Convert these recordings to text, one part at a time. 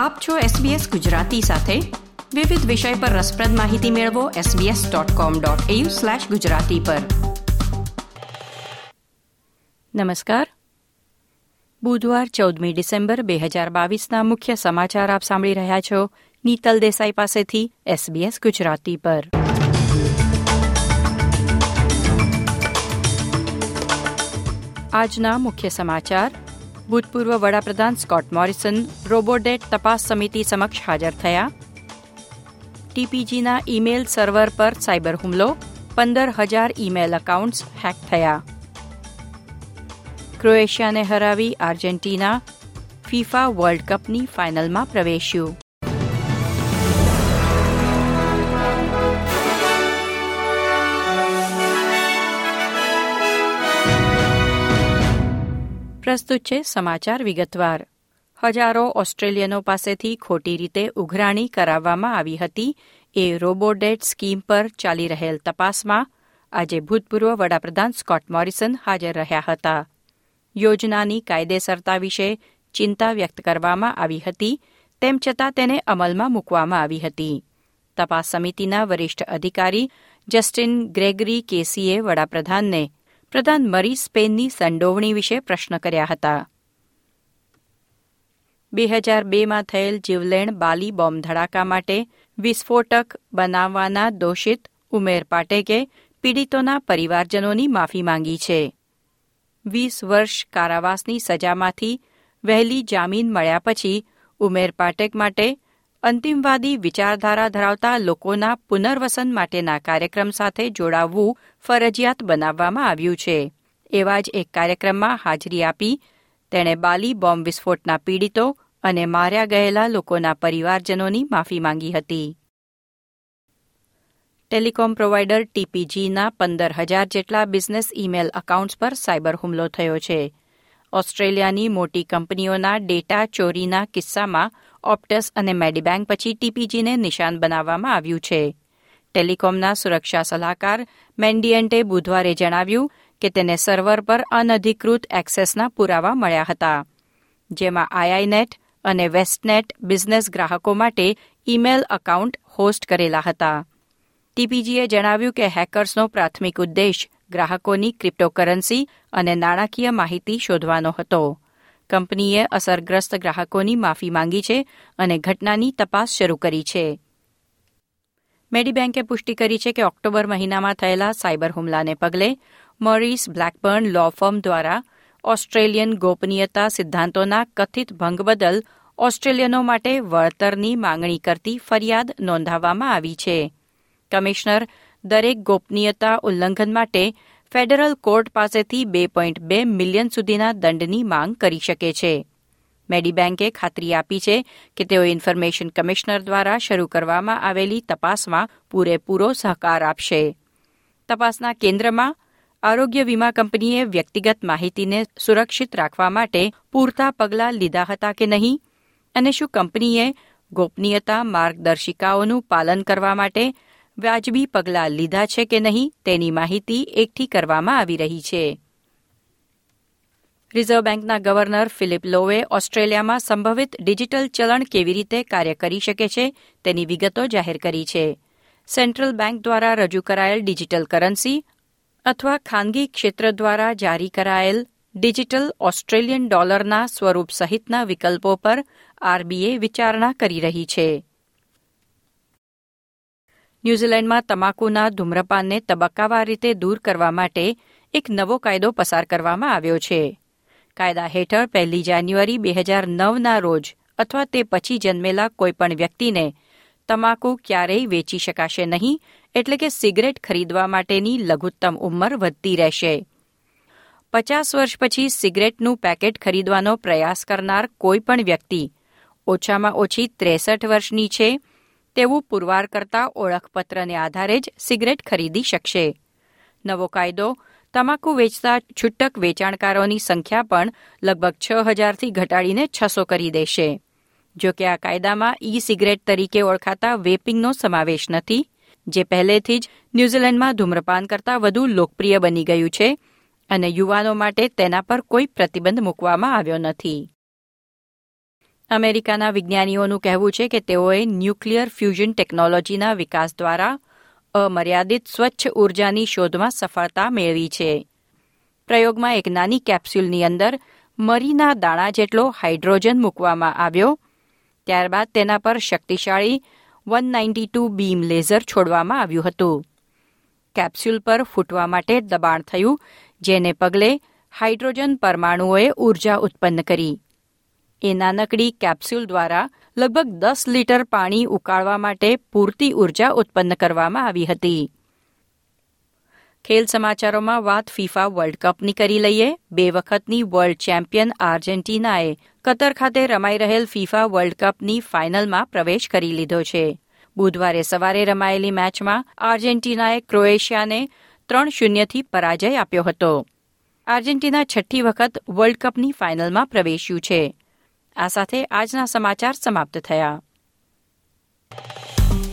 આપ છો SBS ગુજરાતી સાથે. વિવિધ વિષય પર રસપ્રદ માહિતી મેળવો sbs.com.au/gujarati પર. નમસ્કાર. બુધવાર ચૌદમી ડિસેમ્બર બે હજાર બાવીસના મુખ્ય સમાચાર આપ સાંભળી રહ્યા છો નીતલ દેસાઈ પાસેથી SBS ગુજરાતી પર. આજના મુખ્ય સમાચાર. ભૂતપૂર્વ વડાપ્રધાન સ્કોટ મોરિસન, રોબોડેટ તપાસ સમિતિ સમક્ષ હાજર થયા. ટીપીજીના ઈમેલ સર્વર પર સાયબર હુમલો, પંદર હજાર ઈમેલ એકાઉન્ટ્સ હેક થયા. ક્રોએશિયાને હરાવી આર્જેન્ટિના ફીફા વર્લ્ડ કપની ફાઇનલમાં પ્રવેશ્યું. પ્રસ્તુત છે સમાચાર વિગતવાર. હજારો ઓસ્ટ્રેલિયનો પાસેથી ખોટી રીતે ઉઘરાણી કરાવવામાં આવી હતી. એ રોબોડેટ સ્કીમ પર ચાલી રહેલ તપાસમાં આજે ભૂતપૂર્વ વડાપ્રધાન સ્કોટ મોરિસન હાજર રહ્યા હતા. યોજનાની કાયદેસરતા વિશે ચિંતા વ્યક્ત કરવામાં આવી હતી, તેમ છતાં તેને અમલમાં મૂકવામાં આવી હતી. તપાસ સમિતિના વરિષ્ઠ અધિકારી જસ્ટિન ગ્રેગરી કેસીએ વડાપ્રધાનને પ્રધાન મરી સ્પેનની સંડોવણી વિશે પ્રશ્ન કર્યા હતા. બે હજાર બેમાં થયેલ જીવલેણ બાલી બોમ્બ ધડાકા માટે વિસ્ફોટક બનાવવાના દોષિત ઉમેર પાટેકે પીડિતોના પરિવારજનોની માફી માંગી છે. વીસ વર્ષ કારાવાસની સજામાંથી વહેલી જામીન મળ્યા પછી ઉમેર પાટેક માટે અંતિમવાદી વિચારધારા ધરાવતા લોકોના પુનર્વસન માટેના કાર્યક્રમ સાથે જોડાવવું ફરજિયાત બનાવવામાં આવ્યું છે. એવા જ એક કાર્યક્રમમાં હાજરી આપી તેણે બાલી બોમ્બ વિસ્ફોટના પીડિતો અને માર્યા ગયેલા લોકોના પરિવારજનોની માફી માંગી હતી. ટેલિકોમ પ્રોવાઇડર ટીપીજીના પંદર હજાર જેટલા બિઝનેસ ઇમેલ એકાઉન્ટ્સ પર સાયબર હુમલો થયો છે. ઓસ્ટ્રેલિયાની મોટી કંપનીઓના ડેટા ચોરીના કિસ્સામાં ઓપ્ટસ અને મેડીબેંક પછી ટીપીજીને નિશાન બનાવવામાં આવ્યું છે. ટેલિકોમના સુરક્ષા સલાહકાર મેન્ડિયન્ટે બુધવારે જણાવ્યું કે તેને સર્વર પર અનધિકૃત એક્સેસના પુરાવા મળ્યા હતા. જેમાં આઈઆઈનેટ અને વેસ્ટનેટ બિઝનેસ ગ્રાહકો માટે ઇમેલ એકાઉન્ટ હોસ્ટ કરેલા હતા. ટીપીજીએ જણાવ્યું કે હેકર્સનો પ્રાથમિક ઉદ્દેશ ગ્રાહકોની ક્રિપ્ટોકરન્સી અને નાણાકીય માહિતી શોધવાનો હતો. કંપનીએ અસરગ્રસ્ત ગ્રાહકોની માફી માંગી છે અને ઘટનાની તપાસ શરૂ કરી છે. મેડીબેન્કે પુષ્ટિ કરી છે કે ઓક્ટોબર મહિનામાં થયેલા સાયબર હુમલાને પગલે મોરિસ બ્લેકબર્ન લો ફર્મ દ્વારા ઓસ્ટ્રેલિયન ગોપનીયતા સિદ્ધાંતોના કથિત ભંગ બદલ ઓસ્ટ્રેલિયનો માટે વળતરની માંગણી કરતી ફરિયાદ નોંધાવવામાં આવી છે. કમિશનર દરેક ગોપનીયતા ઉલ્લંઘન માટે ફેડરલ કોર્ટ પાસેથી બે પોઈન્ટ બે મિલિયન સુધીના દંડની માંગ કરી શકે છે. મેડીબેન્કે ખાતરી આપી છે કે તેઓ ઇન્ફોર્મેશન કમિશનર દ્વારા શરૂ કરવામાં આવેલી તપાસમાં પૂરેપૂરો સહકાર આપશે. તપાસના કેન્દ્રમાં આરોગ્ય વીમા કંપનીએ વ્યક્તિગત માહિતીને સુરક્ષિત રાખવા માટે પૂરતા પગલાં લીધા હતા કે નહીં અને શું કંપનીએ ગોપનીયતા માર્ગદર્શિકાઓનું પાલન કરવા માટે વ્યાજબી પગલાં લીધા છે કે નહીં તેની માહિતી એકઠી કરવામાં આવી રહી છે. રિઝર્વ બેંકના ગવર્નર ફિલિપ લોવે ઓસ્ટ્રેલિયામાં સંભવિત ડિજિટલ ચલણ કેવી રીતે કાર્ય કરી શકે છે તેની વિગતો જાહેર કરી છે. સેન્ટ્રલ બેંક દ્વારા રજૂ કરાયેલ ડિજિટલ કરન્સી અથવા ખાનગી ક્ષેત્ર દ્વારા જારી કરાયેલ ડિજિટલ ઓસ્ટ્રેલિયન ડોલરના સ્વરૂપ સહિતના વિકલ્પો પર આરબીએ વિચારણા કરી રહી છે. ન્યૂઝીલેન્ડમાં તમાકુના ધૂમ્રપાનને તબક્કાવાર રીતે દૂર કરવા માટે એક નવો કાયદો પસાર કરવામાં આવ્યો છે. કાયદા હેઠળ પહેલી જાન્યુઆરી બે હજાર નવના રોજ અથવા તે પછી જન્મેલા કોઈપણ વ્યક્તિને તમાકુ ક્યારેય વેચી શકાશે નહીં, એટલે કે સિગરેટ ખરીદવા માટેની લઘુત્તમ ઉંમર વધતી રહેશે. પચાસ વર્ષ પછી સિગરેટનું પેકેટ ખરીદવાનો પ્રયાસ કરનાર કોઈપણ વ્યક્તિ ઓછામાં ઓછી ત્રેસઠ વર્ષની છે તેવું પુરવાર કરતા ઓળખપત્રને આધારે જ સિગરેટ ખરીદી શકશે. નવો કાયદો તમાકુ વેચતા છૂટક વેચાણકારોની સંખ્યા પણ લગભગ છ હજારથી ઘટાડીને છસો કરી દેશે. જો કે આ કાયદામાં ઈ સિગરેટ તરીકે ઓળખાતા વેપિંગનો સમાવેશ નથી, જે પહેલેથી જ ન્યૂઝીલેન્ડમાં ધૂમ્રપાન કરતાં વધુ લોકપ્રિય બની ગયું છે અને યુવાનો માટે તેના પર કોઈ પ્રતિબંધ મૂકવામાં આવ્યો નથી. અમેરિકાના વિજ્ઞાનીઓનું કહેવું છે કે તેઓએ ન્યુક્લિયર ફ્યુઝન ટેકનોલોજીના વિકાસ દ્વારા અમર્યાદિત સ્વચ્છ ઉર્જાની શોધમાં સફળતા મેળવી છે. પ્રયોગમાં એક નાની કેપ્સ્યુલની અંદર મરીના દાણા જેટલો હાઇડ્રોજન મૂકવામાં આવ્યો. ત્યારબાદ તેના પર શક્તિશાળી one ninety two beam laser છોડવામાં આવ્યું હતું. કેપ્સ્યુલ પર ફૂટવા માટે દબાણ થયું, જેને પગલે હાઇડ્રોજન પરમાણુઓએ ઊર્જા ઉત્પન્ન કરી. એ નાનકડી કેપ્સ્યુલ દ્વારા લગભગ દસ લીટર પાણી ઉકાળવા માટે પૂરતી ઊર્જા ઉત્પન્ન કરવામાં આવી હતી. ખેલ સમાચારોમાં વાત ફીફા વર્લ્ડ કપની કરી લઈએ. બે વખતની વર્લ્ડ ચેમ્પિયન આર્જેન્ટિનાએ કતર ખાતે રમાઈ રહેલ ફીફા વર્લ્ડ કપની ફાઇનલમાં પ્રવેશ કરી લીધો છે. બુધવારે સવારે રમાયેલી મેચમાં આર્જેન્ટિનાએ ક્રોએશિયાને ત્રણ શૂન્યથી પરાજય આપ્યો હતો. આર્જેન્ટિના છઠ્ઠી વખત વર્લ્ડ કપની ફાઇનલમાં પ્રવેશ્યું છે. આ સાથે આજના સમાચાર સમાપ્ત થયા.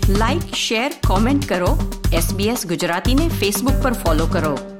લાઇક શેર કોમેન્ટ કરો. એસબીએસ ગુજરાતીને ફેસબુક પર ફોલો કરો.